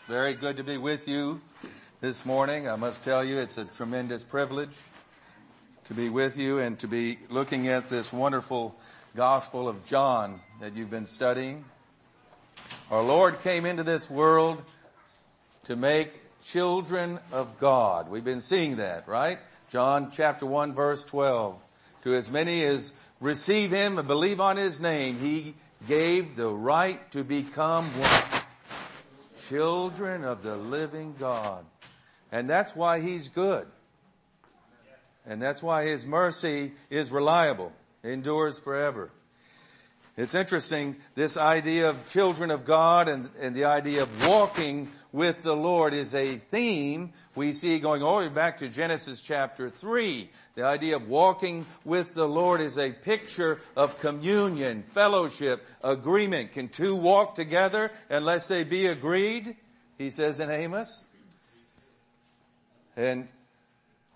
It's very good to be with you this morning. I must tell you, it's a tremendous privilege to be with you and to be looking at this wonderful Gospel of John that you've been studying. Our Lord came into this world to make children of God. We've been seeing that, right? John chapter 1 verse 12. To as many as receive Him and believe on His name, He gave the right to become what? Children of the living God. And that's why He's good. And that's why His mercy is reliable, endures forever. It's interesting, this idea of children of God and, and the idea of walking with the Lord is a theme we see going all the way back to Genesis chapter 3. The idea of walking with the Lord is a picture of communion, fellowship, agreement. Can two walk together unless they be agreed? He says in Amos. And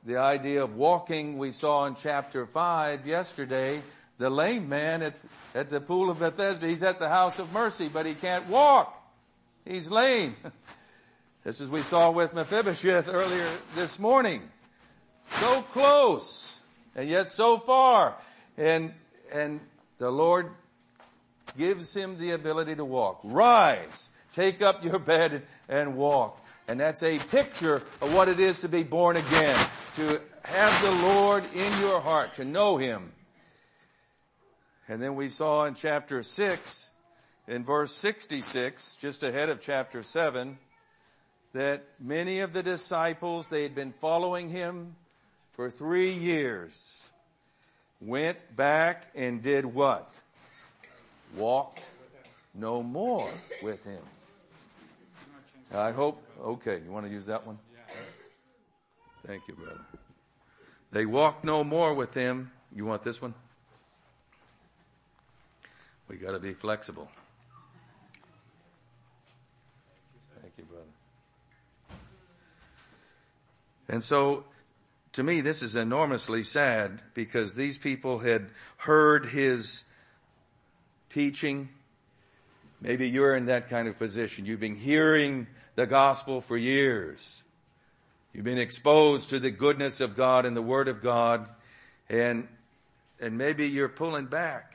the idea of walking we saw in chapter 5 yesterday the lame man at, at the pool of Bethesda, he's at the house of mercy, but he can't walk. He's lame. This is we saw with Mephibosheth earlier this morning. So close and yet so far. And, and the Lord gives him the ability to walk. Rise, take up your bed and walk. And that's a picture of what it is to be born again, to have the Lord in your heart, to know Him. And then we saw in chapter 6, in verse 66, just ahead of chapter 7, that many of the disciples, they had been following him for three years, went back and did what? Walked no more with him. I hope, okay, you want to use that one? Thank you, brother. They walked no more with him. You want this one? We got to be flexible. Thank you, brother. And so, to me, this is enormously sad because these people had heard his teaching. Maybe you're in that kind of position. You've been hearing the gospel for years. You've been exposed to the goodness of God and the word of God and, and maybe you're pulling back.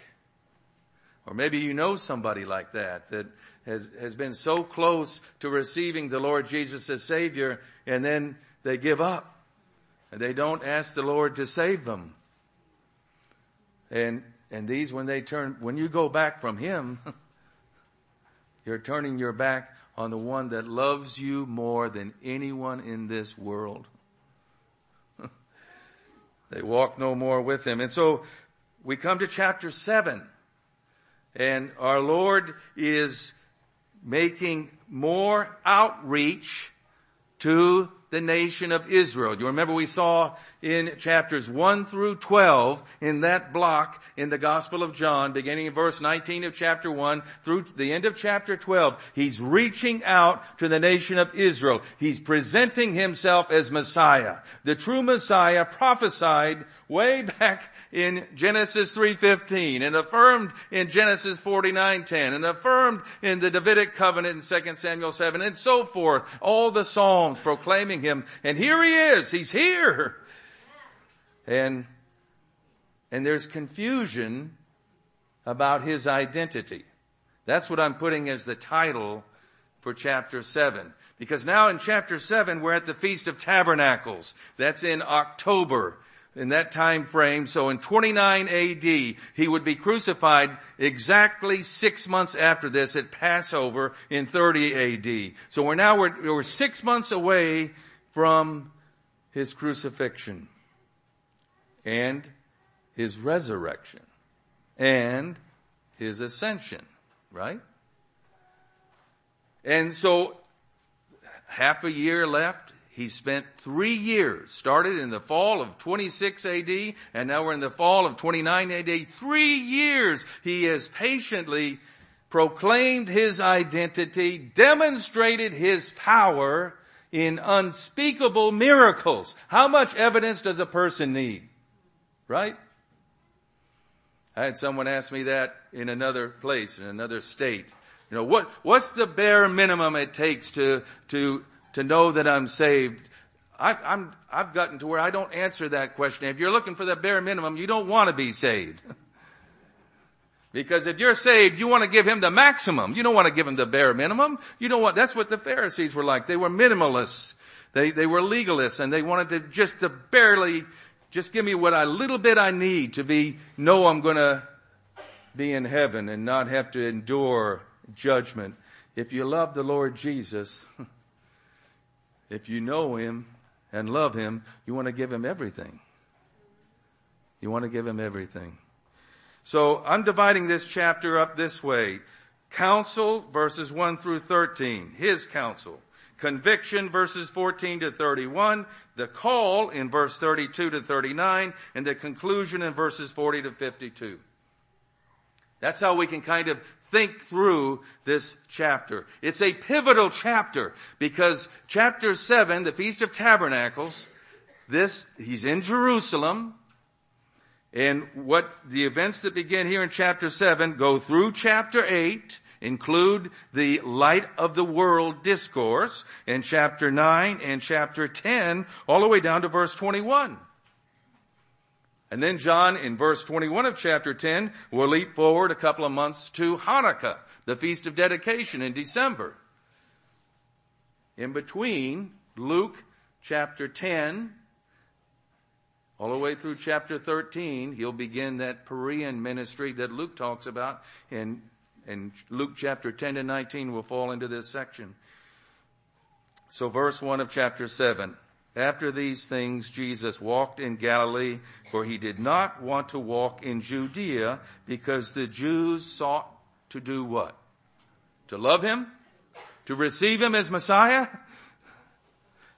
Or maybe you know somebody like that, that has, has been so close to receiving the Lord Jesus as Savior, and then they give up. And they don't ask the Lord to save them. And, and these, when they turn, when you go back from Him, you're turning your back on the one that loves you more than anyone in this world. they walk no more with Him. And so, we come to chapter 7. And our Lord is making more outreach to the nation of Israel. You remember we saw in chapters 1 through 12 in that block in the Gospel of John, beginning in verse 19 of chapter 1 through the end of chapter 12, he's reaching out to the nation of Israel. He's presenting himself as Messiah. The true Messiah prophesied way back in Genesis 3.15 and affirmed in Genesis 49.10 and affirmed in the Davidic covenant in 2 Samuel 7 and so forth. All the Psalms proclaiming him. And here he is. He's here. And, and there's confusion about his identity. That's what I'm putting as the title for chapter 7. Because now in chapter 7 we're at the Feast of Tabernacles. That's in October in that time frame. So in 29 AD, he would be crucified exactly six months after this at Passover in 30 AD. So we're now, we're, we're six months away from his crucifixion and his resurrection and his ascension, right? And so half a year left. He spent three years, started in the fall of 26 AD, and now we're in the fall of 29 AD. Three years he has patiently proclaimed his identity, demonstrated his power in unspeakable miracles. How much evidence does a person need? Right? I had someone ask me that in another place, in another state. You know, what, what's the bare minimum it takes to, to, to know that I'm saved? I, I'm, I've gotten to where I don't answer that question. If you're looking for the bare minimum, you don't want to be saved. Because if you're saved, you want to give him the maximum. You don't want to give him the bare minimum. You don't want, that's what the Pharisees were like. They were minimalists. They, they were legalists and they wanted to just to barely, just give me what a little bit I need to be, know I'm gonna be in heaven and not have to endure judgment. If you love the Lord Jesus, if you know Him and love Him, you want to give Him everything. You want to give Him everything. So I'm dividing this chapter up this way. Counsel verses 1 through 13. His counsel. Conviction verses 14 to 31. The call in verse 32 to 39. And the conclusion in verses 40 to 52. That's how we can kind of think through this chapter. It's a pivotal chapter because chapter 7, the Feast of Tabernacles, this, he's in Jerusalem. And what the events that begin here in chapter 7 go through chapter 8, include the light of the world discourse in chapter 9 and chapter 10, all the way down to verse 21. And then John in verse 21 of chapter 10 will leap forward a couple of months to Hanukkah, the Feast of Dedication in December. In between, Luke chapter 10 all the way through chapter 13, he'll begin that Perean ministry that Luke talks about, and, and Luke chapter 10 and 19 will fall into this section. So verse 1 of chapter 7. After these things, Jesus walked in Galilee, for he did not want to walk in Judea because the Jews sought to do what? To love him? To receive him as Messiah?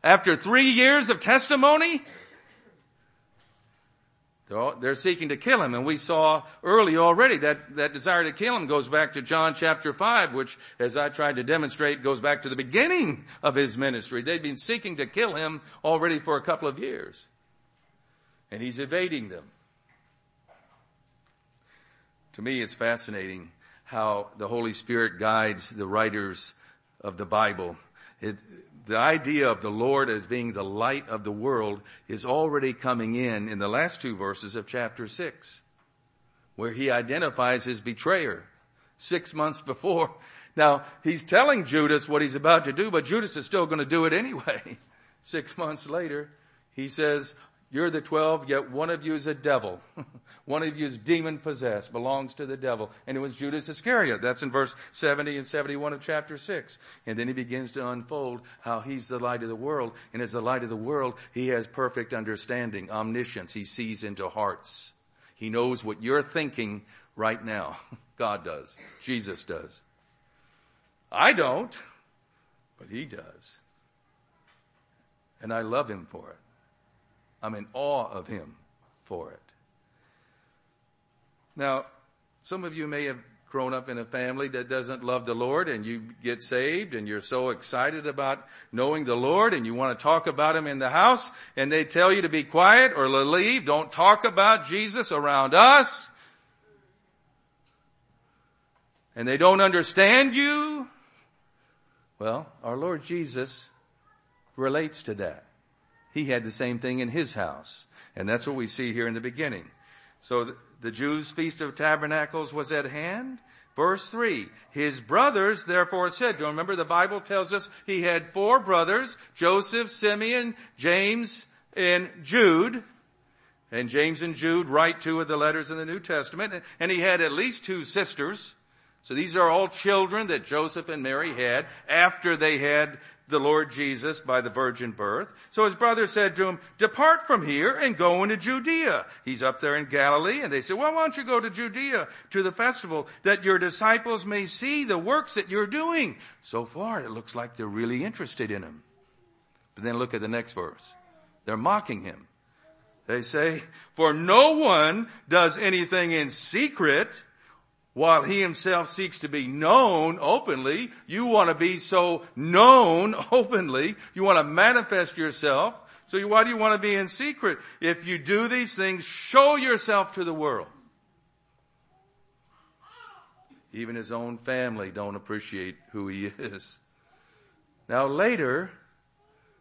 After three years of testimony? They're seeking to kill him. And we saw early already that, that desire to kill him goes back to John chapter 5, which, as I tried to demonstrate, goes back to the beginning of his ministry. They've been seeking to kill him already for a couple of years. And he's evading them. To me, it's fascinating how the Holy Spirit guides the writers of the Bible. It, the idea of the Lord as being the light of the world is already coming in in the last two verses of chapter 6, where he identifies his betrayer six months before. Now, he's telling Judas what he's about to do, but Judas is still going to do it anyway. six months later, he says, you're the twelve, yet one of you is a devil. one of you is demon possessed, belongs to the devil. And it was Judas Iscariot. That's in verse 70 and 71 of chapter 6. And then he begins to unfold how he's the light of the world. And as the light of the world, he has perfect understanding, omniscience. He sees into hearts. He knows what you're thinking right now. God does. Jesus does. I don't, but he does. And I love him for it. I'm in awe of him for it. Now, some of you may have grown up in a family that doesn't love the Lord and you get saved and you're so excited about knowing the Lord and you want to talk about Him in the house and they tell you to be quiet or leave. Don't talk about Jesus around us. And they don't understand you. Well, our Lord Jesus relates to that. He had the same thing in his house. And that's what we see here in the beginning. So the Jews' feast of tabernacles was at hand. Verse three, his brothers therefore said, do you remember the Bible tells us he had four brothers, Joseph, Simeon, James, and Jude. And James and Jude write two of the letters in the New Testament. And he had at least two sisters. So these are all children that Joseph and Mary had after they had the Lord Jesus by the virgin birth. So his brother said to him, depart from here and go into Judea. He's up there in Galilee and they said, well, why don't you go to Judea to the festival that your disciples may see the works that you're doing? So far it looks like they're really interested in him. But then look at the next verse. They're mocking him. They say, for no one does anything in secret while he himself seeks to be known openly, you want to be so known openly. You want to manifest yourself. So why do you want to be in secret? If you do these things, show yourself to the world. Even his own family don't appreciate who he is. Now later,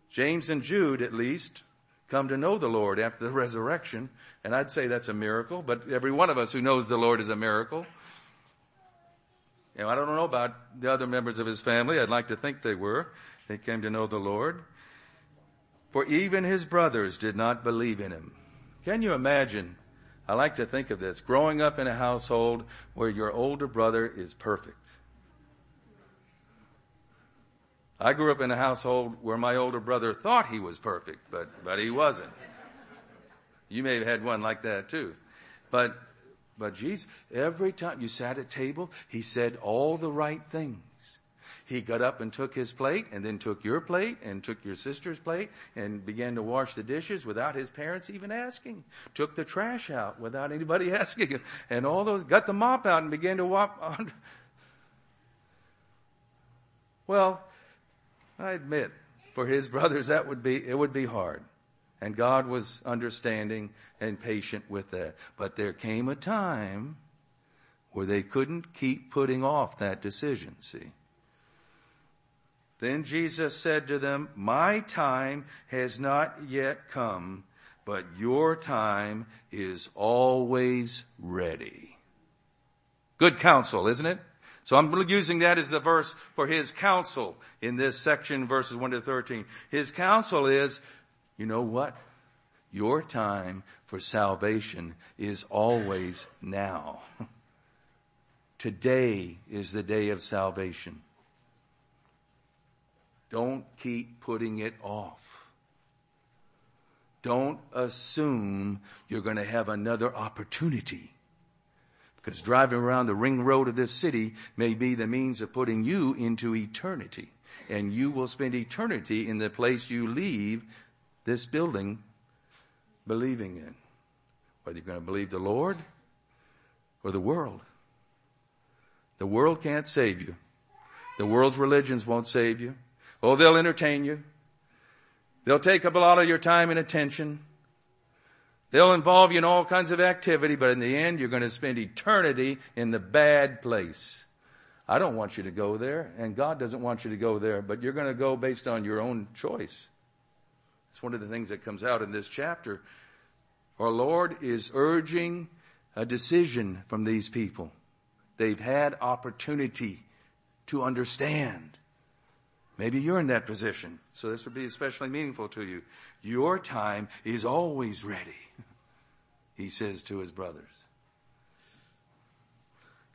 James and Jude at least come to know the Lord after the resurrection. And I'd say that's a miracle, but every one of us who knows the Lord is a miracle. Know, I don't know about the other members of his family. I'd like to think they were. They came to know the Lord. For even his brothers did not believe in him. Can you imagine? I like to think of this. Growing up in a household where your older brother is perfect. I grew up in a household where my older brother thought he was perfect, but, but he wasn't. You may have had one like that too. But, but Jesus, every time you sat at table, he said all the right things. He got up and took his plate and then took your plate and took your sister's plate and began to wash the dishes without his parents even asking. Took the trash out without anybody asking him. And all those, got the mop out and began to mop on. Well, I admit, for his brothers that would be, it would be hard. And God was understanding and patient with that. But there came a time where they couldn't keep putting off that decision, see. Then Jesus said to them, my time has not yet come, but your time is always ready. Good counsel, isn't it? So I'm using that as the verse for his counsel in this section, verses 1 to 13. His counsel is, you know what? Your time for salvation is always now. Today is the day of salvation. Don't keep putting it off. Don't assume you're going to have another opportunity. Because driving around the ring road of this city may be the means of putting you into eternity. And you will spend eternity in the place you leave this building believing in. Whether you're going to believe the Lord or the world. The world can't save you. The world's religions won't save you. Oh, they'll entertain you. They'll take up a lot of your time and attention. They'll involve you in all kinds of activity, but in the end, you're going to spend eternity in the bad place. I don't want you to go there, and God doesn't want you to go there, but you're going to go based on your own choice. It's one of the things that comes out in this chapter. Our Lord is urging a decision from these people. They've had opportunity to understand. Maybe you're in that position, so this would be especially meaningful to you. Your time is always ready, he says to his brothers.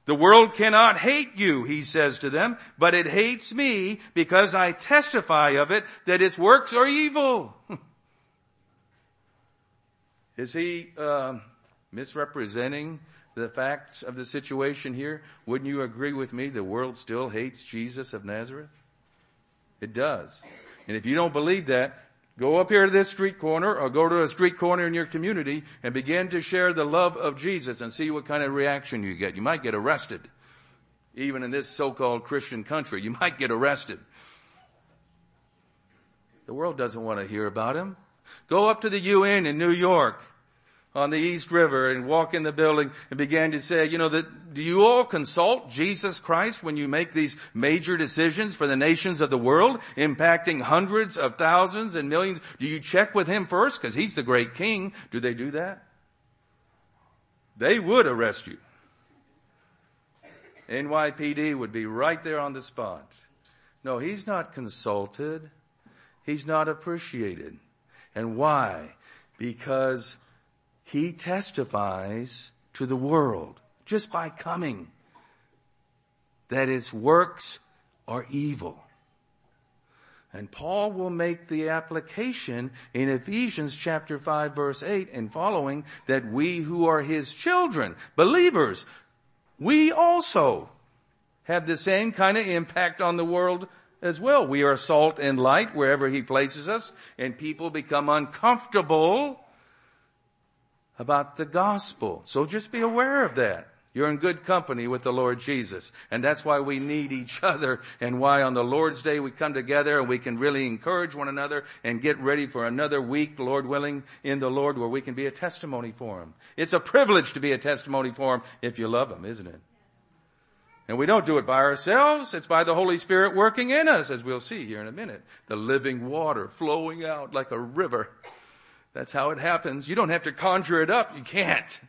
The world cannot hate you, he says to them, but it hates me because I testify of it that its works are evil. Is he uh, misrepresenting the facts of the situation here? Wouldn't you agree with me? The world still hates Jesus of Nazareth. It does. And if you don't believe that, go up here to this street corner or go to a street corner in your community and begin to share the love of Jesus and see what kind of reaction you get. You might get arrested. Even in this so-called Christian country, you might get arrested. The world doesn't want to hear about him. Go up to the UN in New York on the East River and walk in the building and began to say, you know, that, do you all consult Jesus Christ when you make these major decisions for the nations of the world, impacting hundreds of thousands and millions? Do you check with him first? Cause he's the great king. Do they do that? They would arrest you. NYPD would be right there on the spot. No, he's not consulted. He's not appreciated. And why? Because he testifies to the world just by coming that its works are evil. And Paul will make the application in Ephesians chapter 5 verse 8 and following that we who are his children, believers, we also have the same kind of impact on the world as well. We are salt and light wherever he places us and people become uncomfortable about the gospel. So just be aware of that. You're in good company with the Lord Jesus. And that's why we need each other and why on the Lord's day we come together and we can really encourage one another and get ready for another week, Lord willing, in the Lord where we can be a testimony for Him. It's a privilege to be a testimony for Him if you love Him, isn't it? And we don't do it by ourselves. It's by the Holy Spirit working in us, as we'll see here in a minute. The living water flowing out like a river. That's how it happens. You don't have to conjure it up. You can't.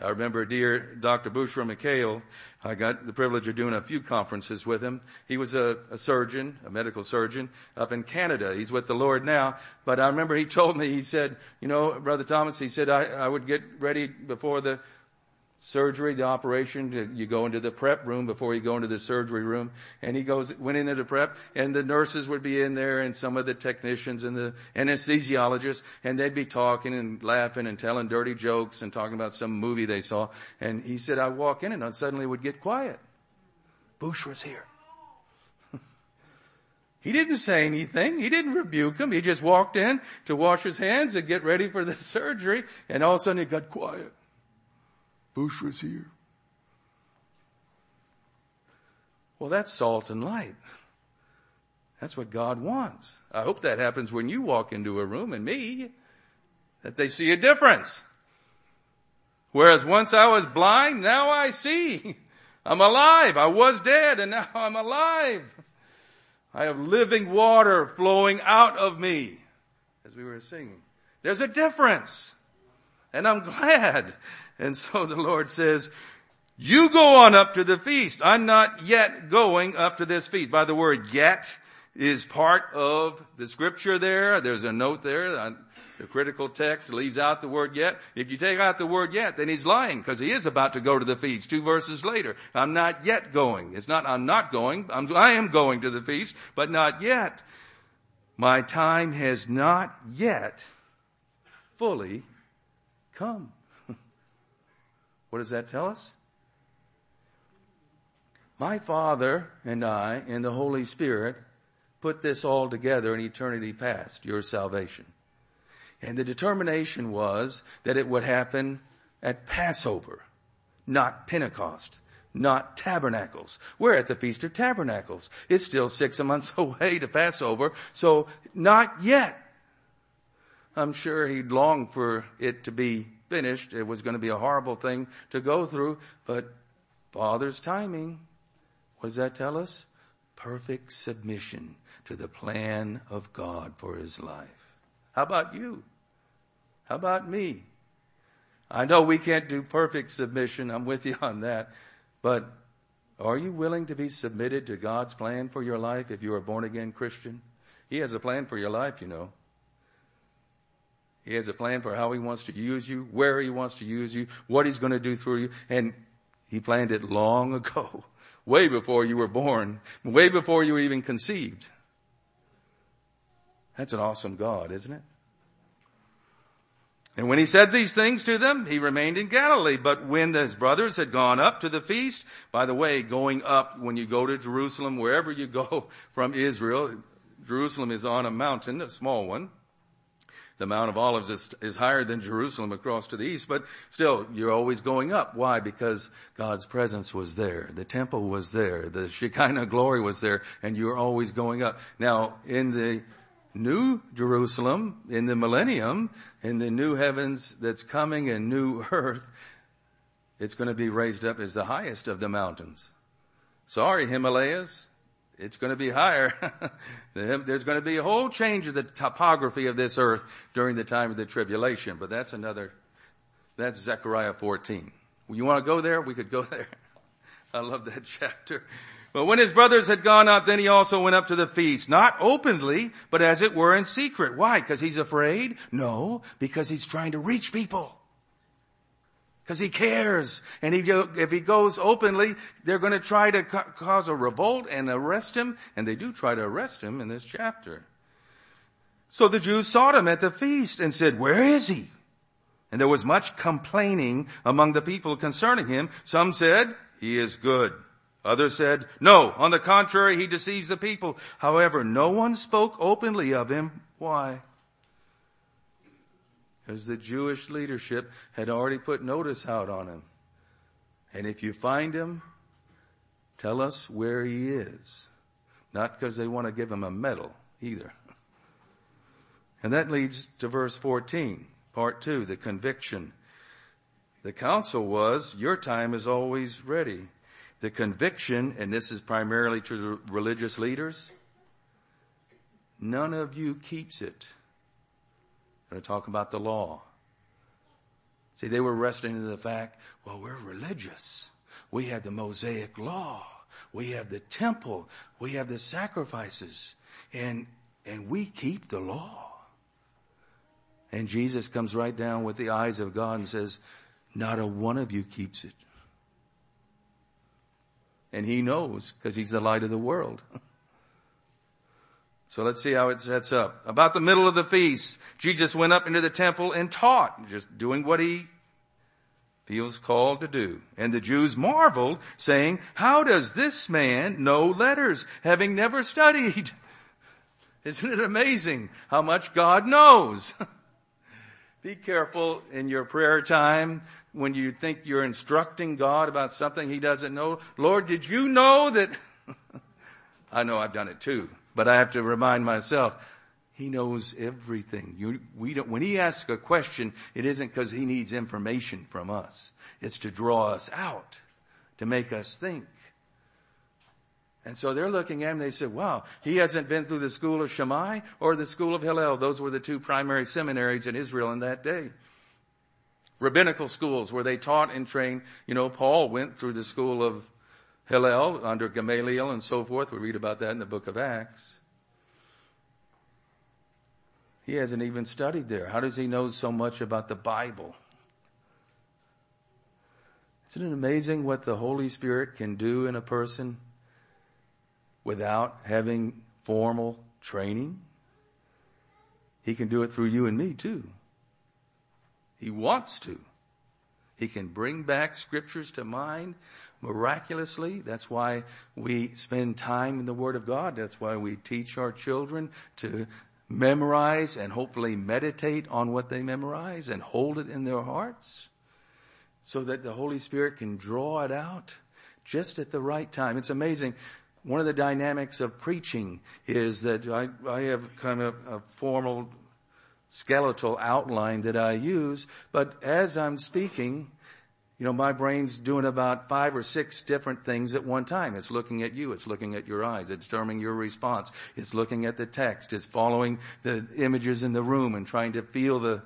I remember dear Dr. Bushra McHale. I got the privilege of doing a few conferences with him. He was a, a, surgeon, a medical surgeon up in Canada. He's with the Lord now. But I remember he told me, he said, you know, Brother Thomas, he said, I, I would get ready before the surgery, the operation, you go into the prep room before you go into the surgery room. And he goes, went into the prep and the nurses would be in there and some of the technicians and the anesthesiologists and they'd be talking and laughing and telling dirty jokes and talking about some movie they saw. And he said, I walk in and I suddenly would get quiet. Bush was here. He didn't say anything. He didn't rebuke him. He just walked in to wash his hands and get ready for the surgery. And all of a sudden he got quiet. Bush was here. Well, that's salt and light. That's what God wants. I hope that happens when you walk into a room and me, that they see a difference. Whereas once I was blind, now I see. I'm alive. I was dead and now I'm alive. I have living water flowing out of me as we were singing. There's a difference. And I'm glad. And so the Lord says, you go on up to the feast. I'm not yet going up to this feast. By the word yet is part of the scripture there. There's a note there. Uh, the critical text leaves out the word yet. If you take out the word yet, then he's lying because he is about to go to the feast. Two verses later, I'm not yet going. It's not I'm not going. I'm, I am going to the feast, but not yet. My time has not yet fully come. What does that tell us? My Father and I and the Holy Spirit put this all together in eternity past, your salvation. And the determination was that it would happen at Passover, not Pentecost, not tabernacles. We're at the Feast of Tabernacles. It's still six months away to Passover, so not yet. I'm sure he'd long for it to be finished. It was going to be a horrible thing to go through, but Father's timing, what does that tell us? Perfect submission to the plan of God for his life. How about you? How about me? I know we can't do perfect submission. I'm with you on that. But are you willing to be submitted to God's plan for your life if you're a born again Christian? He has a plan for your life, you know. He has a plan for how he wants to use you, where he wants to use you, what he's going to do through you. And he planned it long ago, way before you were born, way before you were even conceived. That's an awesome God, isn't it? And when he said these things to them, he remained in Galilee. But when his brothers had gone up to the feast, by the way, going up, when you go to Jerusalem, wherever you go from Israel, Jerusalem is on a mountain, a small one the Mount of Olives is, is higher than Jerusalem across to the east, but still, you're always going up. Why? Because God's presence was there. The temple was there. The Shekinah glory was there, and you're always going up. Now, in the new Jerusalem, in the millennium, in the new heavens that's coming and new earth, it's going to be raised up as the highest of the mountains. Sorry, Himalayas it's going to be higher. There's going to be a whole change of the topography of this earth during the time of the tribulation, but that's another, that's Zechariah 14. You want to go there? We could go there. I love that chapter. But when his brothers had gone up, then he also went up to the feast, not openly, but as it were in secret. Why? Because he's afraid? No, because he's trying to reach people. Because he cares. And if he goes openly, they're going to try to ca- cause a revolt and arrest him. And they do try to arrest him in this chapter. So the Jews sought him at the feast and said, where is he? And there was much complaining among the people concerning him. Some said, he is good. Others said, no, on the contrary, he deceives the people. However, no one spoke openly of him. Why? Because the Jewish leadership had already put notice out on him. And if you find him, tell us where he is. Not because they want to give him a medal either. And that leads to verse 14, part two, the conviction. The counsel was, your time is always ready. The conviction, and this is primarily to the religious leaders, none of you keeps it. Going to talk about the law. See, they were wrestling into the fact, well, we're religious. We have the Mosaic law. We have the temple. We have the sacrifices. And, and we keep the law. And Jesus comes right down with the eyes of God and says, not a one of you keeps it. And he knows because he's the light of the world. So let's see how it sets up. About the middle of the feast, Jesus went up into the temple and taught, just doing what he feels called to do. And the Jews marveled, saying, how does this man know letters, having never studied? Isn't it amazing how much God knows? Be careful in your prayer time when you think you're instructing God about something he doesn't know. Lord, did you know that? I know I've done it too. But I have to remind myself, he knows everything. You, we don't, when he asks a question, it isn't because he needs information from us. It's to draw us out, to make us think. And so they're looking at him, they said, wow, he hasn't been through the school of Shammai or the school of Hillel. Those were the two primary seminaries in Israel in that day. Rabbinical schools where they taught and trained, you know, Paul went through the school of Hillel under Gamaliel and so forth. We read about that in the book of Acts. He hasn't even studied there. How does he know so much about the Bible? Isn't it amazing what the Holy Spirit can do in a person without having formal training? He can do it through you and me too. He wants to. He can bring back scriptures to mind miraculously. That's why we spend time in the Word of God. That's why we teach our children to memorize and hopefully meditate on what they memorize and hold it in their hearts so that the Holy Spirit can draw it out just at the right time. It's amazing. One of the dynamics of preaching is that I, I have kind of a formal skeletal outline that I use, but as I'm speaking, you know, my brain's doing about five or six different things at one time. It's looking at you. It's looking at your eyes. It's determining your response. It's looking at the text. It's following the images in the room and trying to feel the,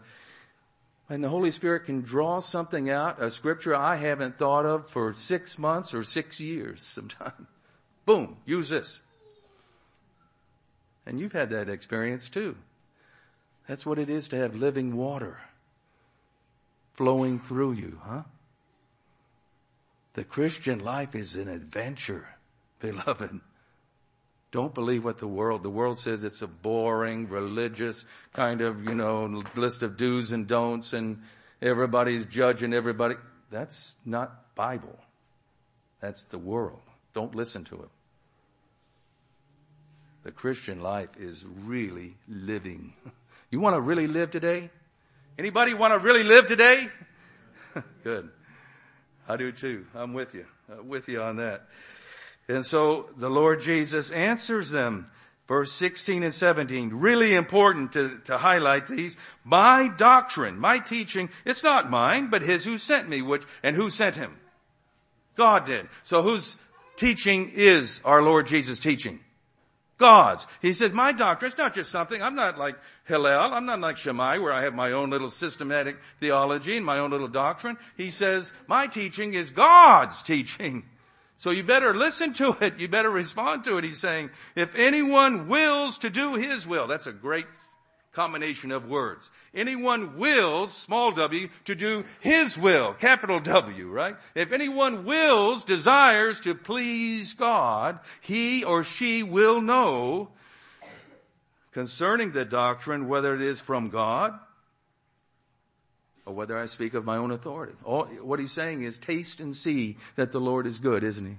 and the Holy Spirit can draw something out, a scripture I haven't thought of for six months or six years sometime. Boom, use this. And you've had that experience too. That's what it is to have living water flowing through you, huh? The Christian life is an adventure, beloved. Don't believe what the world, the world says it's a boring, religious kind of, you know, list of do's and don'ts and everybody's judging everybody. That's not Bible. That's the world. Don't listen to it. The Christian life is really living. You want to really live today? Anybody want to really live today? Good. I do too. I'm with you, uh, with you on that. And so the Lord Jesus answers them. Verse 16 and 17, really important to, to highlight these. My doctrine, my teaching, it's not mine, but his who sent me, which, and who sent him? God did. So whose teaching is our Lord Jesus teaching? God's. He says, my doctrine, it's not just something, I'm not like Hillel, I'm not like Shammai where I have my own little systematic theology and my own little doctrine. He says, my teaching is God's teaching. So you better listen to it. You better respond to it. He's saying, if anyone wills to do his will, that's a great combination of words. Anyone wills, small w, to do his will, capital W, right? If anyone wills, desires to please God, he or she will know concerning the doctrine whether it is from God or whether I speak of my own authority. All, what he's saying is taste and see that the Lord is good, isn't he?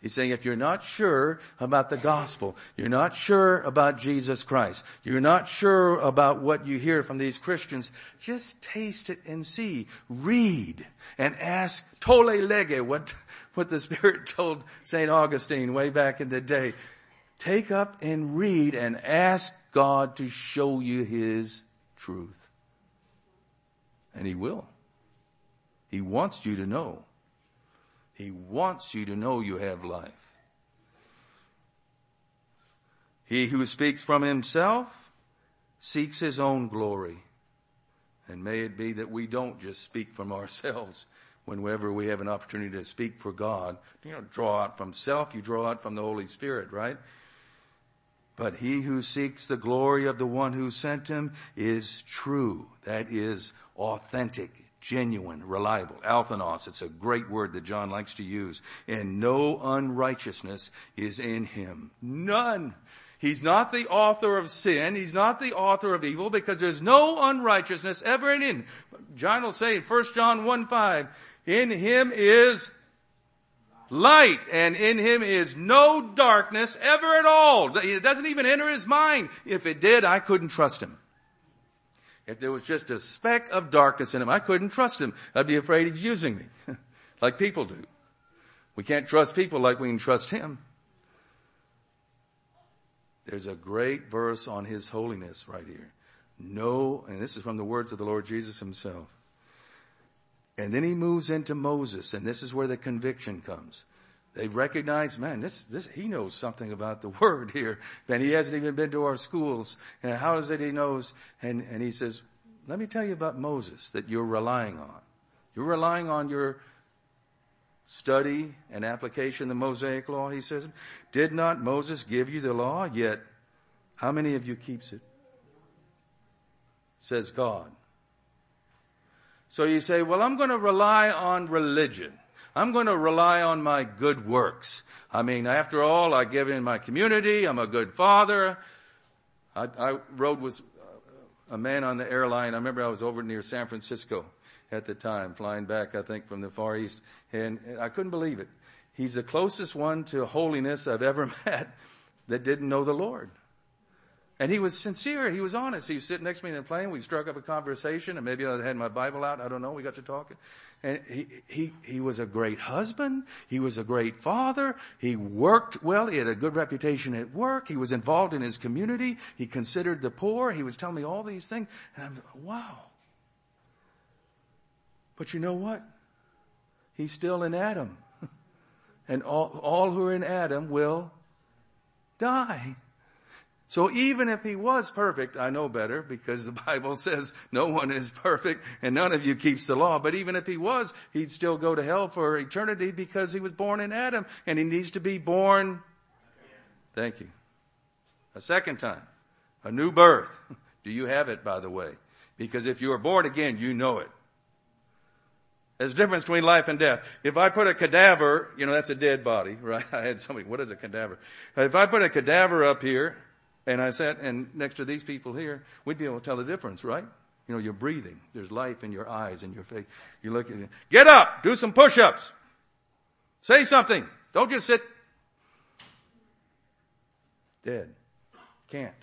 He's saying if you're not sure about the gospel, you're not sure about Jesus Christ, you're not sure about what you hear from these Christians, just taste it and see. Read and ask tolle lege, what, what the Spirit told St. Augustine way back in the day. Take up and read and ask God to show you His truth. And he will. He wants you to know. He wants you to know you have life. He who speaks from himself seeks his own glory. And may it be that we don't just speak from ourselves whenever we have an opportunity to speak for God. You know, draw out from self, you draw out from the Holy Spirit, right? But he who seeks the glory of the one who sent him is true. That is authentic, genuine, reliable. Alethinos, it's a great word that John likes to use. And no unrighteousness is in him. None. He's not the author of sin. He's not the author of evil because there's no unrighteousness ever in him. John will say in 1 John 1 5, in him is light and in him is no darkness ever at all. It doesn't even enter his mind. If it did, I couldn't trust him. If there was just a speck of darkness in him, I couldn't trust him. I'd be afraid he's using me. like people do. We can't trust people like we can trust him. There's a great verse on his holiness right here. No, and this is from the words of the Lord Jesus himself. And then he moves into Moses, and this is where the conviction comes. They recognize, man, this, this, he knows something about the word here, and he hasn't even been to our schools. And how is it he knows? And, and he says, let me tell you about Moses that you're relying on. You're relying on your study and application of the Mosaic law, he says. Did not Moses give you the law? Yet, how many of you keeps it? Says God. So you say, well, I'm going to rely on religion. I'm going to rely on my good works. I mean, after all, I give in my community. I'm a good father. I, I rode with uh, a man on the airline. I remember I was over near San Francisco at the time, flying back, I think, from the Far East. And I couldn't believe it. He's the closest one to holiness I've ever met that didn't know the Lord. And he was sincere. He was honest. He was sitting next to me in the plane. We struck up a conversation and maybe I had my Bible out. I don't know. We got to talking. And he, he, he was a great husband. He was a great father. He worked well. He had a good reputation at work. He was involved in his community. He considered the poor. He was telling me all these things. And I'm wow. But you know what? He's still in Adam. And all, all who are in Adam will die. So even if he was perfect, I know better because the Bible says no one is perfect and none of you keeps the law. But even if he was, he'd still go to hell for eternity because he was born in Adam and he needs to be born. Thank you. A second time. A new birth. Do you have it, by the way? Because if you are born again, you know it. There's a difference between life and death. If I put a cadaver, you know, that's a dead body, right? I had somebody, what is a cadaver? If I put a cadaver up here and I sat and next to these people here, we'd be able to tell the difference, right? You know, you're breathing. There's life in your eyes and your face. You look at it. Get up! Do some push-ups! Say something! Don't just sit dead. Can't.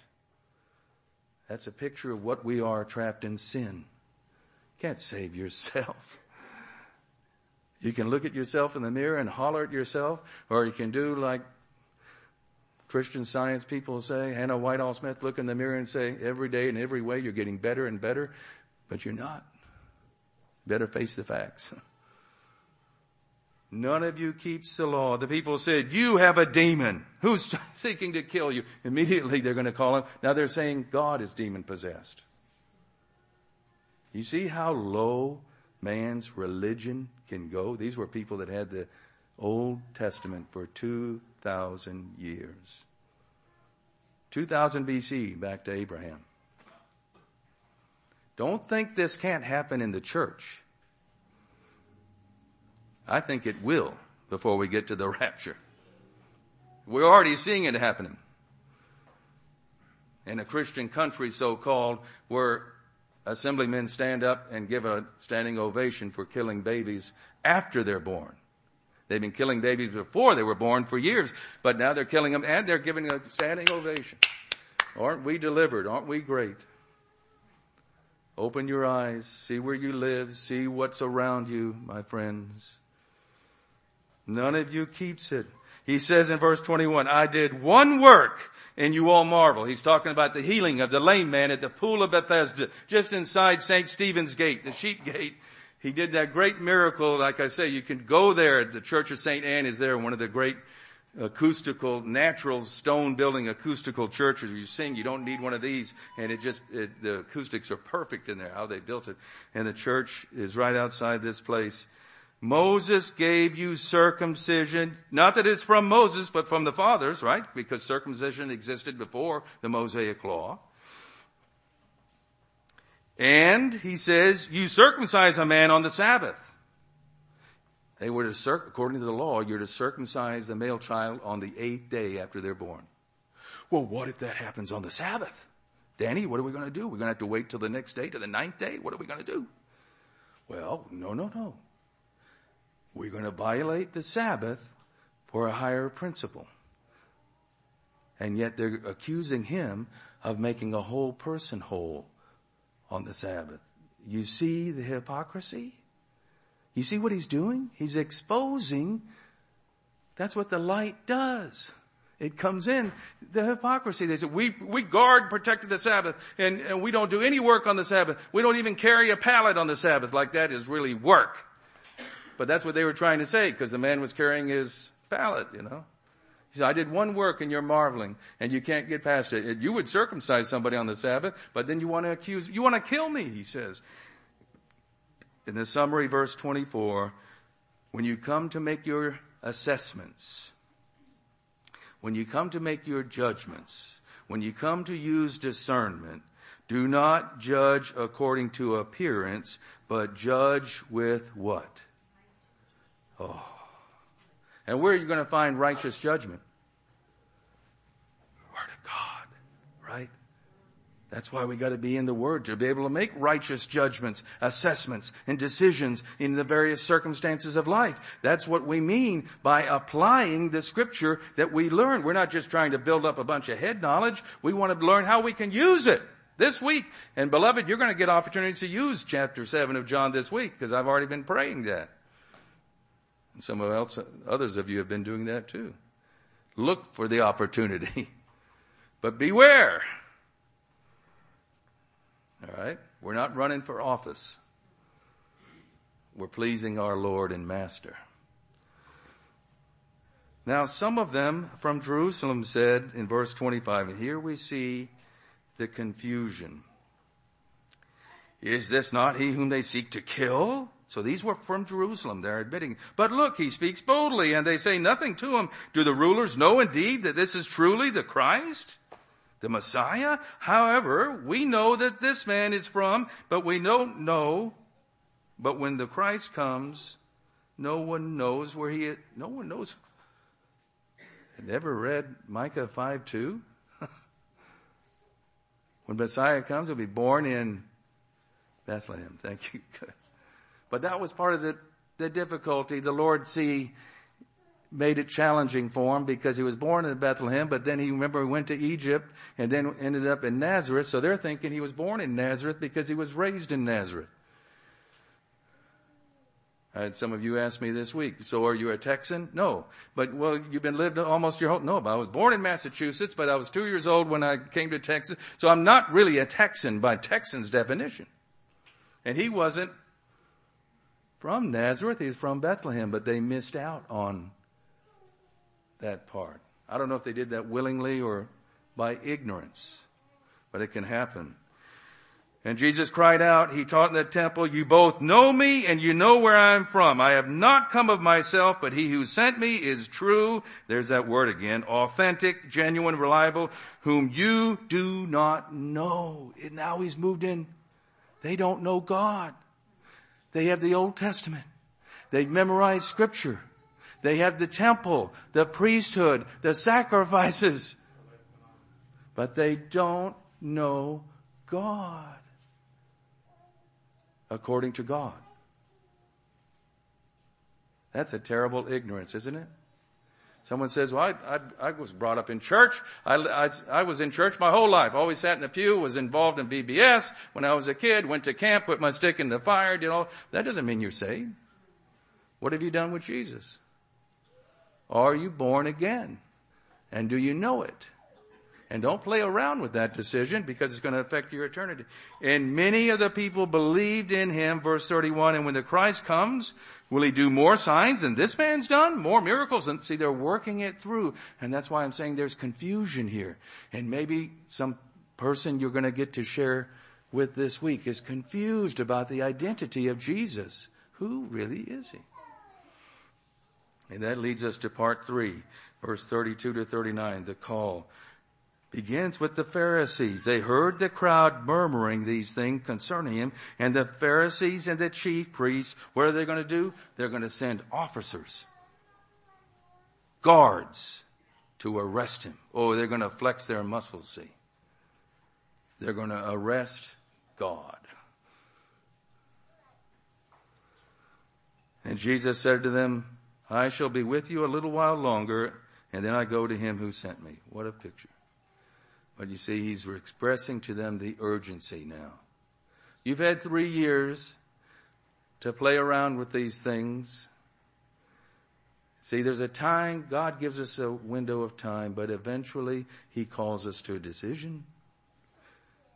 That's a picture of what we are trapped in sin. Can't save yourself. You can look at yourself in the mirror and holler at yourself, or you can do like Christian science people say, Hannah Whitall Smith, look in the mirror and say, every day in every way you're getting better and better, but you're not. Better face the facts. None of you keeps the law. The people said, you have a demon. Who's seeking to kill you? Immediately they're going to call him. Now they're saying God is demon possessed. You see how low man's religion can go? These were people that had the Old Testament for 2,000 years. 2000 BC, back to Abraham. Don't think this can't happen in the church. I think it will before we get to the rapture. We're already seeing it happening. In a Christian country, so called, where assemblymen stand up and give a standing ovation for killing babies after they're born. They've been killing babies before they were born for years, but now they're killing them and they're giving a standing ovation. Aren't we delivered? Aren't we great? Open your eyes, see where you live, see what's around you, my friends. None of you keeps it. He says in verse 21, I did one work and you all marvel. He's talking about the healing of the lame man at the pool of Bethesda, just inside St. Stephen's gate, the sheep gate he did that great miracle. Like I say, you can go there. The Church of St. Anne is there, one of the great acoustical, natural stone building acoustical churches. You sing, you don't need one of these. And it just, it, the acoustics are perfect in there, how they built it. And the church is right outside this place. Moses gave you circumcision, not that it's from Moses, but from the fathers, right? Because circumcision existed before the Mosaic law. And he says, you circumcise a man on the Sabbath. They were to, circ- according to the law, you're to circumcise the male child on the eighth day after they're born. Well, what if that happens on the Sabbath? Danny, what are we going to do? We're going to have to wait till the next day, to the ninth day? What are we going to do? Well, no, no, no. We're going to violate the Sabbath for a higher principle. And yet they're accusing him of making a whole person whole on the Sabbath. You see the hypocrisy? You see what he's doing? He's exposing. That's what the light does. It comes in the hypocrisy. They say we we guard, protect the Sabbath, and, and we don't do any work on the Sabbath. We don't even carry a pallet on the Sabbath. Like that is really work. But that's what they were trying to say because the man was carrying his pallet. You know, he said, "I did one work and you're marveling, and you can't get past it. You would circumcise somebody on the Sabbath, but then you want to accuse, you want to kill me." He says, in the summary, verse 24, when you come to make your assessments, when you come to make your judgments, when you come to use discernment, do not judge according to appearance, but judge with what? Oh. And where are you going to find righteous judgment? Word of God, right? That's why we gotta be in the Word to be able to make righteous judgments, assessments, and decisions in the various circumstances of life. That's what we mean by applying the scripture that we learn. We're not just trying to build up a bunch of head knowledge. We want to learn how we can use it this week. And beloved, you're going to get opportunities to use chapter 7 of John this week because I've already been praying that. And some of else, others of you have been doing that too. Look for the opportunity. but beware. All right? We're not running for office. We're pleasing our Lord and Master. Now some of them from Jerusalem said in verse 25, and here we see the confusion. Is this not he whom they seek to kill? So these were from Jerusalem, they're admitting. But look, he speaks boldly and they say nothing to him. Do the rulers know indeed that this is truly the Christ? The Messiah. However, we know that this man is from, but we don't know. But when the Christ comes, no one knows where he is. No one knows. Never read Micah 5 2? when Messiah comes, he'll be born in Bethlehem. Thank you. But that was part of the, the difficulty. The Lord see made it challenging for him because he was born in Bethlehem, but then he remember he went to Egypt and then ended up in Nazareth. So they're thinking he was born in Nazareth because he was raised in Nazareth. I had some of you ask me this week, so are you a Texan? No. But, well, you've been lived almost your whole, no, but I was born in Massachusetts, but I was two years old when I came to Texas. So I'm not really a Texan by Texan's definition. And he wasn't from Nazareth, he's from Bethlehem, but they missed out on that part. I don't know if they did that willingly or by ignorance, but it can happen. And Jesus cried out, he taught in the temple, you both know me and you know where I'm from. I have not come of myself, but he who sent me is true. There's that word again. Authentic, genuine, reliable, whom you do not know. And now he's moved in. They don't know God. They have the Old Testament. They've memorized scripture. They have the temple, the priesthood, the sacrifices. But they don't know God. According to God. That's a terrible ignorance, isn't it? Someone says, well, I, I, I was brought up in church. I, I, I, was in church my whole life. Always sat in the pew, was involved in VBS when I was a kid, went to camp, put my stick in the fire, you know. That doesn't mean you're saved. What have you done with Jesus? Are you born again? And do you know it? And don't play around with that decision because it's going to affect your eternity. And many of the people believed in him, verse 31, and when the Christ comes, will he do more signs than this man's done? More miracles? And see, they're working it through. And that's why I'm saying there's confusion here. And maybe some person you're going to get to share with this week is confused about the identity of Jesus. Who really is he? And that leads us to part three, verse 32 to 39, the call begins with the Pharisees. They heard the crowd murmuring these things concerning him, and the Pharisees and the chief priests, what are they going to do? They're going to send officers, guards, to arrest him. Oh, they're going to flex their muscles, see. They're going to arrest God. And Jesus said to them, I shall be with you a little while longer, and then I go to him who sent me. What a picture. But you see, he's expressing to them the urgency now. You've had three years to play around with these things. See, there's a time, God gives us a window of time, but eventually He calls us to a decision.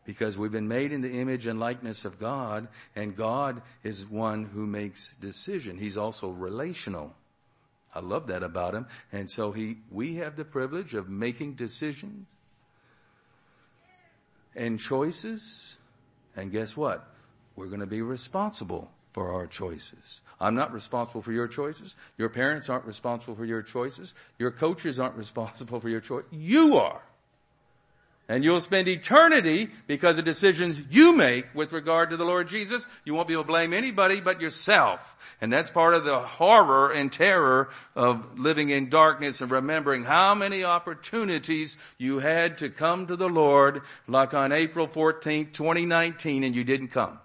Because we've been made in the image and likeness of God, and God is one who makes decision. He's also relational. I love that about Him. And so He, we have the privilege of making decisions and choices. And guess what? We're going to be responsible for our choices. I'm not responsible for your choices. Your parents aren't responsible for your choices. Your coaches aren't responsible for your choice. You are. And you'll spend eternity because of decisions you make with regard to the Lord Jesus. You won't be able to blame anybody but yourself. And that's part of the horror and terror of living in darkness and remembering how many opportunities you had to come to the Lord like on April 14th, 2019 and you didn't come.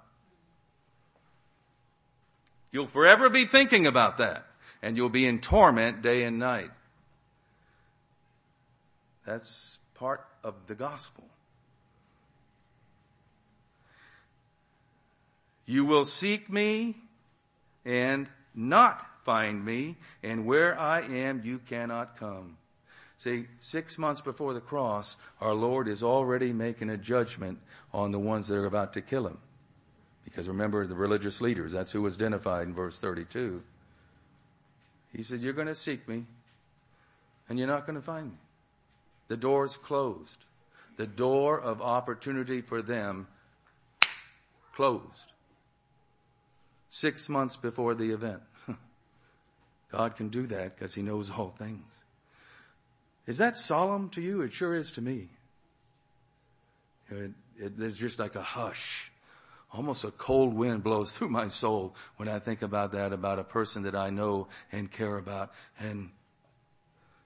You'll forever be thinking about that and you'll be in torment day and night. That's part of the gospel. You will seek me and not find me, and where I am, you cannot come. See, six months before the cross, our Lord is already making a judgment on the ones that are about to kill him. Because remember, the religious leaders, that's who was identified in verse 32. He said, You're going to seek me, and you're not going to find me. The door's closed. The door of opportunity for them closed. Six months before the event. God can do that because He knows all things. Is that solemn to you? It sure is to me. It, it, there's just like a hush. Almost a cold wind blows through my soul when I think about that, about a person that I know and care about. And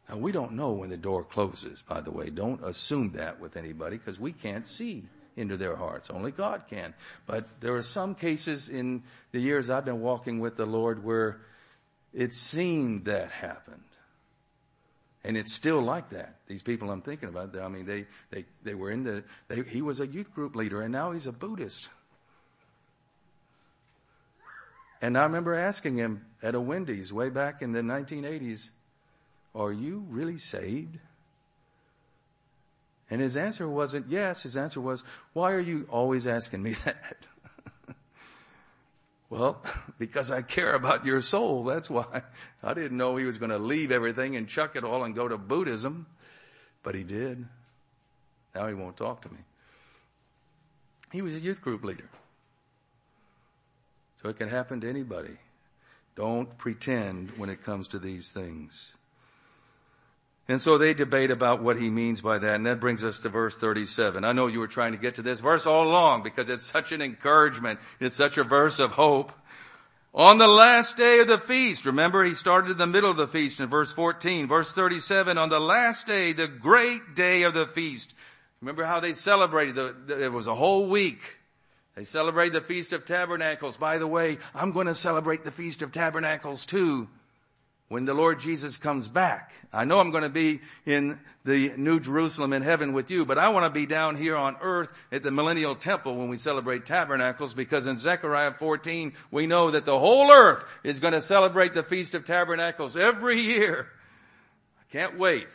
now we don't know when the door closes, by the way. Don't assume that with anybody because we can't see into their hearts. Only God can. But there are some cases in the years I've been walking with the Lord where it seemed that happened. And it's still like that. These people I'm thinking about, I mean, they, they, they were in the, they, he was a youth group leader and now he's a Buddhist. And I remember asking him at a Wendy's way back in the 1980s, are you really saved? And his answer wasn't yes. His answer was, why are you always asking me that? well, because I care about your soul. That's why. I didn't know he was going to leave everything and chuck it all and go to Buddhism, but he did. Now he won't talk to me. He was a youth group leader. So it can happen to anybody. Don't pretend when it comes to these things. And so they debate about what he means by that. And that brings us to verse 37. I know you were trying to get to this verse all along because it's such an encouragement. It's such a verse of hope. On the last day of the feast, remember he started in the middle of the feast in verse 14, verse 37, on the last day, the great day of the feast. Remember how they celebrated, the, the, it was a whole week. They celebrated the Feast of Tabernacles. By the way, I'm going to celebrate the Feast of Tabernacles too when the Lord Jesus comes back. I know I'm going to be in the New Jerusalem in heaven with you, but I want to be down here on earth at the millennial temple when we celebrate tabernacles because in Zechariah 14 we know that the whole earth is going to celebrate the Feast of Tabernacles every year. I can't wait.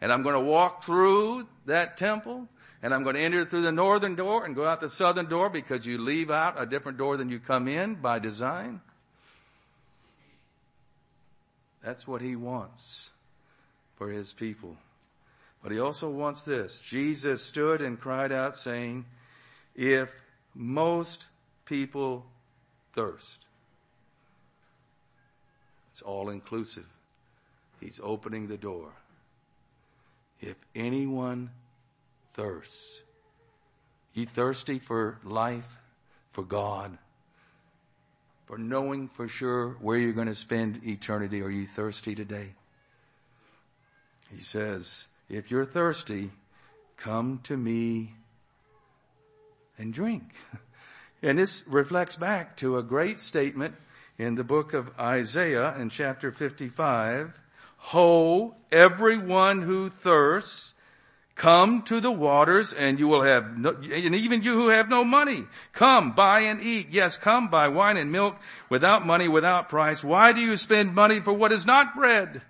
and I'm going to walk through that temple and I'm going to enter through the northern door and go out the southern door because you leave out a different door than you come in by design. That's what he wants for his people. But he also wants this. Jesus stood and cried out saying, if most people thirst, it's all inclusive. He's opening the door. If anyone thirsts, you thirsty for life, for God, for knowing for sure where you're going to spend eternity? Are you thirsty today? He says, if you're thirsty, come to me and drink. And this reflects back to a great statement in the book of Isaiah in chapter 55. Ho, everyone who thirsts, come to the waters and you will have no, and even you who have no money, come buy and eat. Yes, come buy wine and milk without money, without price. Why do you spend money for what is not bread?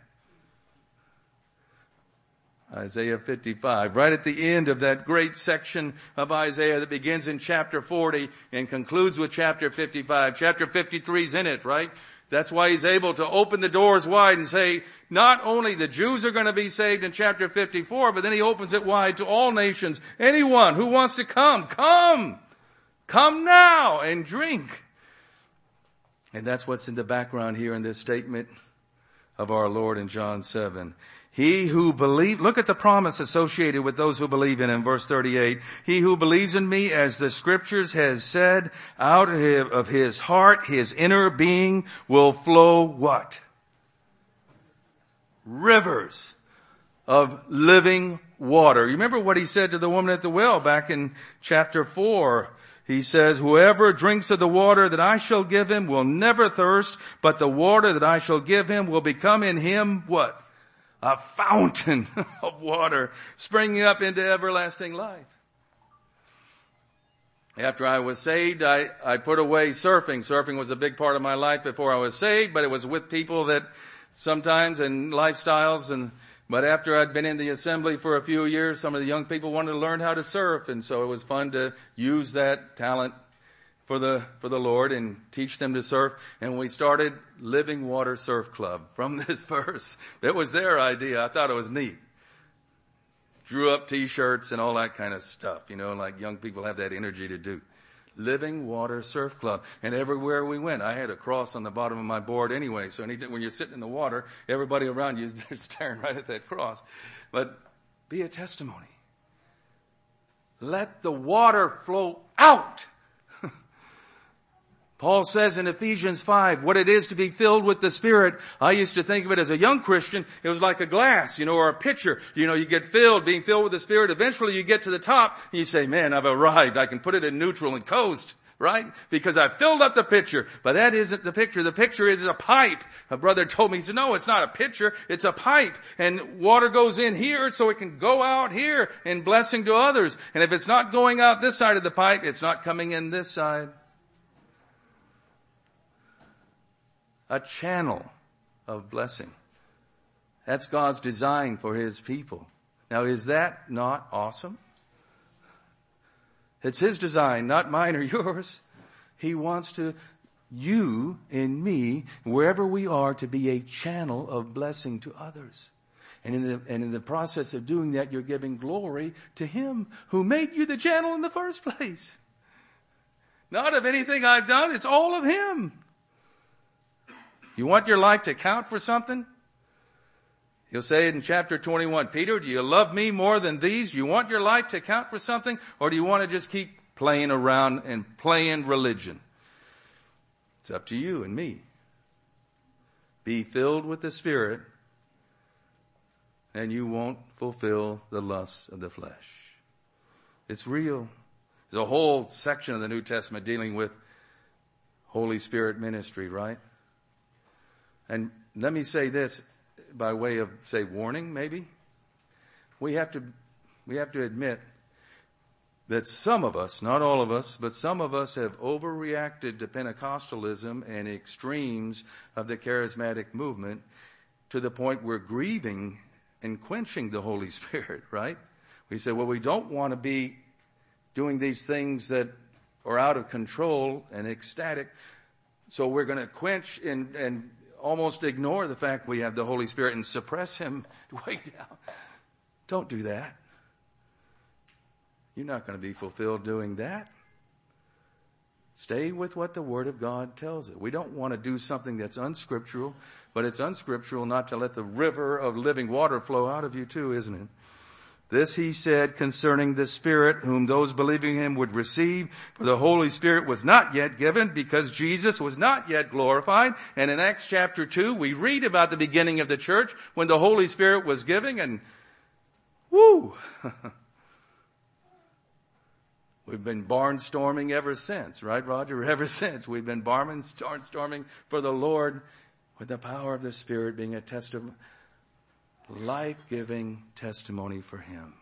Isaiah 55, right at the end of that great section of Isaiah that begins in chapter 40 and concludes with chapter 55. Chapter 53 is in it, right? That's why he's able to open the doors wide and say, not only the Jews are going to be saved in chapter 54, but then he opens it wide to all nations. Anyone who wants to come, come! Come now and drink. And that's what's in the background here in this statement of our Lord in John 7. He who believes, look at the promise associated with those who believe in him, verse 38. He who believes in me, as the scriptures has said, out of his heart, his inner being will flow what? Rivers of living water. You remember what he said to the woman at the well back in chapter 4. He says, whoever drinks of the water that I shall give him will never thirst, but the water that I shall give him will become in him what? A fountain of water springing up into everlasting life. After I was saved, I, I put away surfing. Surfing was a big part of my life before I was saved, but it was with people that sometimes and lifestyles and, but after I'd been in the assembly for a few years, some of the young people wanted to learn how to surf and so it was fun to use that talent for the, for the Lord and teach them to surf. And we started Living Water Surf Club from this verse. That was their idea. I thought it was neat. Drew up t-shirts and all that kind of stuff, you know, like young people have that energy to do. Living Water Surf Club. And everywhere we went, I had a cross on the bottom of my board anyway. So when you're sitting in the water, everybody around you is staring right at that cross. But be a testimony. Let the water flow out. Paul says in Ephesians 5 what it is to be filled with the Spirit. I used to think of it as a young Christian, it was like a glass, you know, or a pitcher. You know, you get filled, being filled with the Spirit. Eventually you get to the top and you say, man, I've arrived. I can put it in neutral and coast. Right? Because I filled up the pitcher. But that isn't the picture. The picture is a pipe. A brother told me, he said, no, it's not a pitcher. It's a pipe. And water goes in here so it can go out here in blessing to others. And if it's not going out this side of the pipe, it's not coming in this side. A channel of blessing. That's God's design for His people. Now is that not awesome? It's His design, not mine or yours. He wants to, you and me, wherever we are, to be a channel of blessing to others. And in the, and in the process of doing that, you're giving glory to Him who made you the channel in the first place. Not of anything I've done, it's all of Him. You want your life to count for something? He'll say it in chapter 21, Peter, do you love me more than these? You want your life to count for something? Or do you want to just keep playing around and playing religion? It's up to you and me. Be filled with the Spirit and you won't fulfill the lusts of the flesh. It's real. There's a whole section of the New Testament dealing with Holy Spirit ministry, right? And let me say this by way of, say, warning maybe. We have to, we have to admit that some of us, not all of us, but some of us have overreacted to Pentecostalism and extremes of the charismatic movement to the point we're grieving and quenching the Holy Spirit, right? We say, well, we don't want to be doing these things that are out of control and ecstatic. So we're going to quench and, and almost ignore the fact we have the Holy Spirit and suppress Him way down. Don't do that. You're not going to be fulfilled doing that. Stay with what the Word of God tells it. We don't want to do something that's unscriptural, but it's unscriptural not to let the river of living water flow out of you too, isn't it? This he said concerning the Spirit whom those believing him would receive, for the Holy Spirit was not yet given because Jesus was not yet glorified. And in Acts chapter 2, we read about the beginning of the church when the Holy Spirit was giving and whoo! We've been barnstorming ever since, right, Roger? Ever since. We've been barnstorming for the Lord with the power of the Spirit being a testimony, life-giving testimony for Him.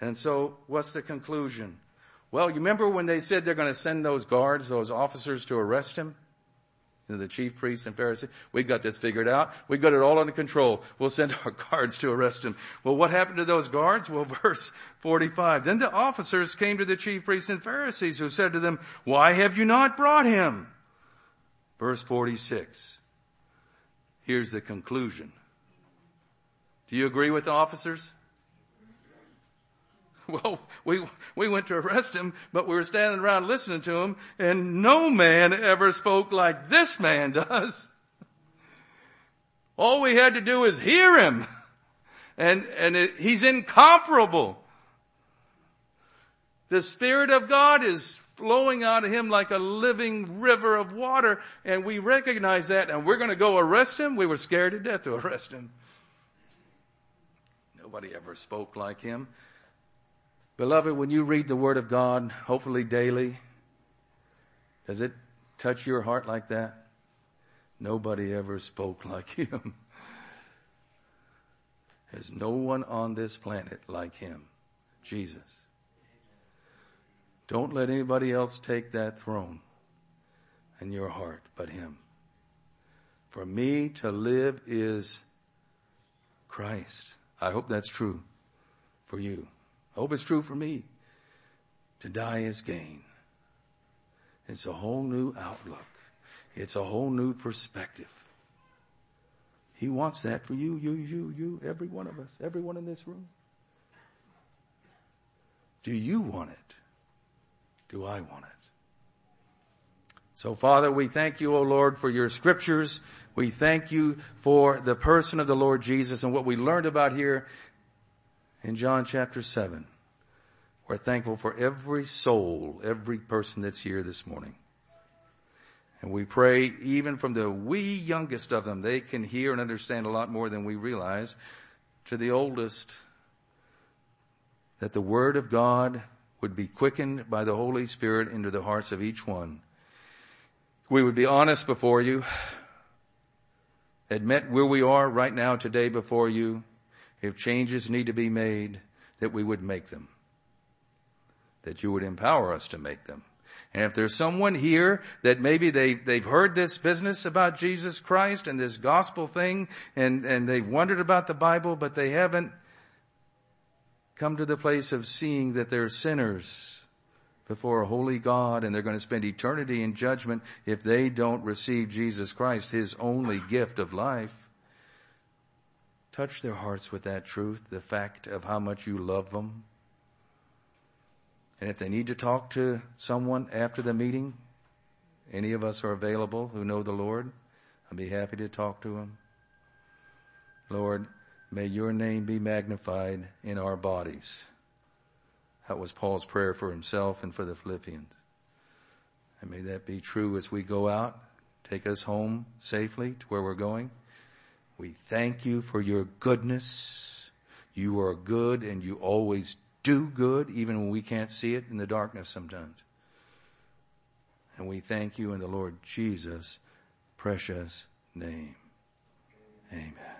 And so, what's the conclusion? Well, you remember when they said they're going to send those guards, those officers to arrest him? the chief priests and Pharisees. we've got this figured out. We've got it all under control. We'll send our guards to arrest him. Well, what happened to those guards? Well, verse 45. Then the officers came to the chief priests and Pharisees who said to them, why have you not brought him? Verse 46. Here's the conclusion. Do you agree with the officers? Well, we, we went to arrest him, but we were standing around listening to him and no man ever spoke like this man does. All we had to do is hear him and, and it, he's incomparable. The Spirit of God is flowing out of him like a living river of water and we recognize that and we're going to go arrest him. We were scared to death to arrest him. Nobody ever spoke like him. Beloved, when you read the Word of God, hopefully daily, does it touch your heart like that? Nobody ever spoke like Him. There's no one on this planet like Him, Jesus. Don't let anybody else take that throne in your heart but Him. For me to live is Christ. I hope that's true for you. I hope it's true for me. To die is gain. It's a whole new outlook. It's a whole new perspective. He wants that for you, you, you, you, every one of us, everyone in this room. Do you want it? Do I want it? So Father, we thank you, O Lord, for your scriptures. We thank you for the person of the Lord Jesus and what we learned about here in John chapter 7. We're thankful for every soul, every person that's here this morning. And we pray even from the wee youngest of them, they can hear and understand a lot more than we realize, to the oldest, that the Word of God would be quickened by the Holy Spirit into the hearts of each one. We would be honest before you, admit where we are right now today before you, if changes need to be made, that we would make them. That you would empower us to make them. And if there's someone here that maybe they, they've heard this business about Jesus Christ and this gospel thing and, and they've wondered about the Bible, but they haven't come to the place of seeing that they're sinners before a holy God and they're going to spend eternity in judgment if they don't receive Jesus Christ, His only gift of life. Touch their hearts with that truth, the fact of how much you love them. And if they need to talk to someone after the meeting, any of us are available who know the Lord. I'd be happy to talk to them. Lord, may your name be magnified in our bodies. That was Paul's prayer for himself and for the Philippians. And may that be true as we go out. Take us home safely to where we're going. We thank you for your goodness. You are good and you always do good even when we can't see it in the darkness sometimes. And we thank you in the Lord Jesus' precious name. Amen.